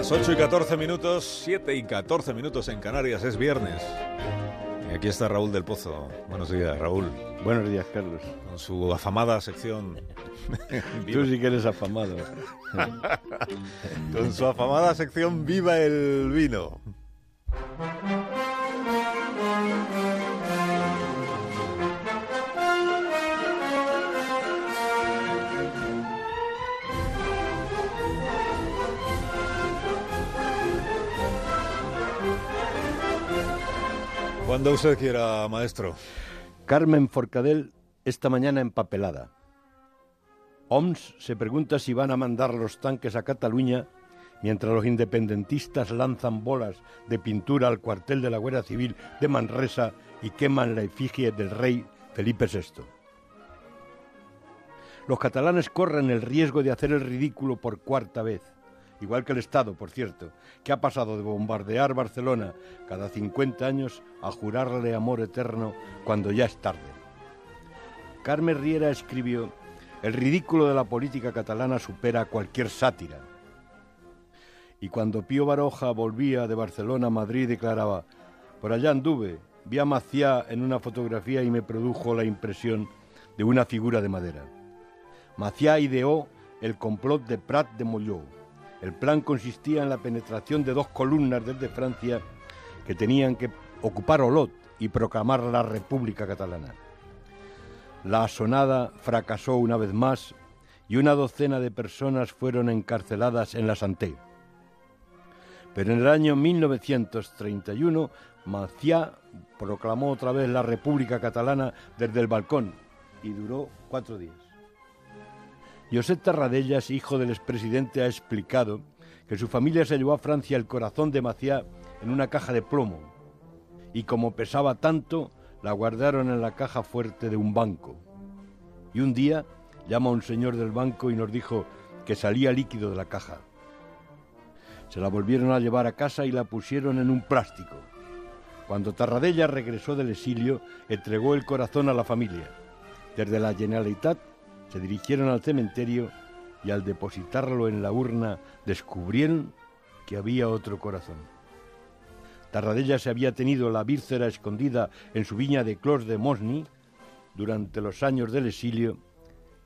Las 8 y 14 minutos, 7 y 14 minutos en Canarias, es viernes. Y aquí está Raúl del Pozo. Buenos días, Raúl. Buenos días, Carlos. Con su afamada sección. Tú sí que eres afamado. Con su afamada sección Viva el vino. Cuando usted quiera, maestro. Carmen Forcadell esta mañana empapelada. OMS se pregunta si van a mandar los tanques a Cataluña mientras los independentistas lanzan bolas de pintura al cuartel de la Guardia Civil de Manresa y queman la efigie del rey Felipe VI. Los catalanes corren el riesgo de hacer el ridículo por cuarta vez, igual que el Estado, por cierto, que ha pasado de bombardear Barcelona cada 50 años a jurarle amor eterno cuando ya es tarde. Carmen Riera escribió, el ridículo de la política catalana supera cualquier sátira. Y cuando Pío Baroja volvía de Barcelona a Madrid declaraba, por allá anduve, vi a Maciá en una fotografía y me produjo la impresión de una figura de madera. Maciá ideó el complot de Prat de Molló. El plan consistía en la penetración de dos columnas desde Francia que tenían que ocupar Olot y proclamar la República Catalana. La asonada fracasó una vez más y una docena de personas fueron encarceladas en la Santé. Pero en el año 1931 Maciá proclamó otra vez la República Catalana desde el balcón y duró cuatro días. Josep Tarradellas, hijo del expresidente, ha explicado que su familia se llevó a Francia el corazón de Maciá en una caja de plomo y como pesaba tanto, la guardaron en la caja fuerte de un banco. Y un día llama un señor del banco y nos dijo que salía líquido de la caja. Se la volvieron a llevar a casa y la pusieron en un plástico. Cuando Tarradella regresó del exilio, entregó el corazón a la familia. Desde la Generalitat se dirigieron al cementerio y al depositarlo en la urna descubrieron que había otro corazón. Tarradella se había tenido la víscera escondida en su viña de Clos de Mosny durante los años del exilio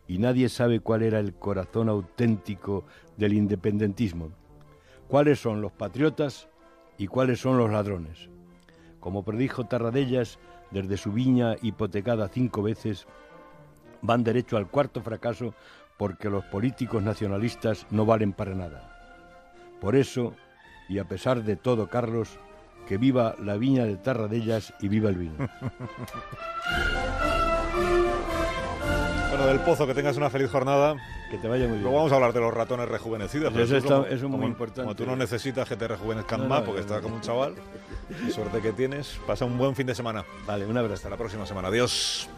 y nadie sabe cuál era el corazón auténtico del independentismo, cuáles son los patriotas y cuáles son los ladrones. Como predijo Tarradellas, desde su viña hipotecada cinco veces, van derecho al cuarto fracaso porque los políticos nacionalistas no valen para nada. Por eso, y a pesar de todo, Carlos, que viva la viña de Tarradellas y viva el vino. Bueno, del Pozo, que tengas una feliz jornada. Que te vaya muy bien. Luego vamos a hablar de los ratones rejuvenecidos. pero Eso está- eso es muy como- importante. Como tú no necesitas que te rejuvenezcan No, más no, porque no, estás como un chaval. Suerte que tienes. Pasa un buen fin de semana. Vale, un abrazo. Hasta la próxima semana. Adiós.